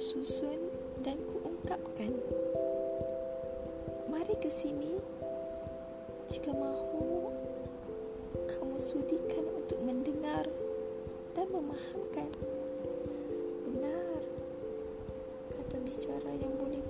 susun dan kuungkapkan. Mari ke sini jika mahu kamu sudikan untuk mendengar dan memahamkan. Benar, kata bicara yang boleh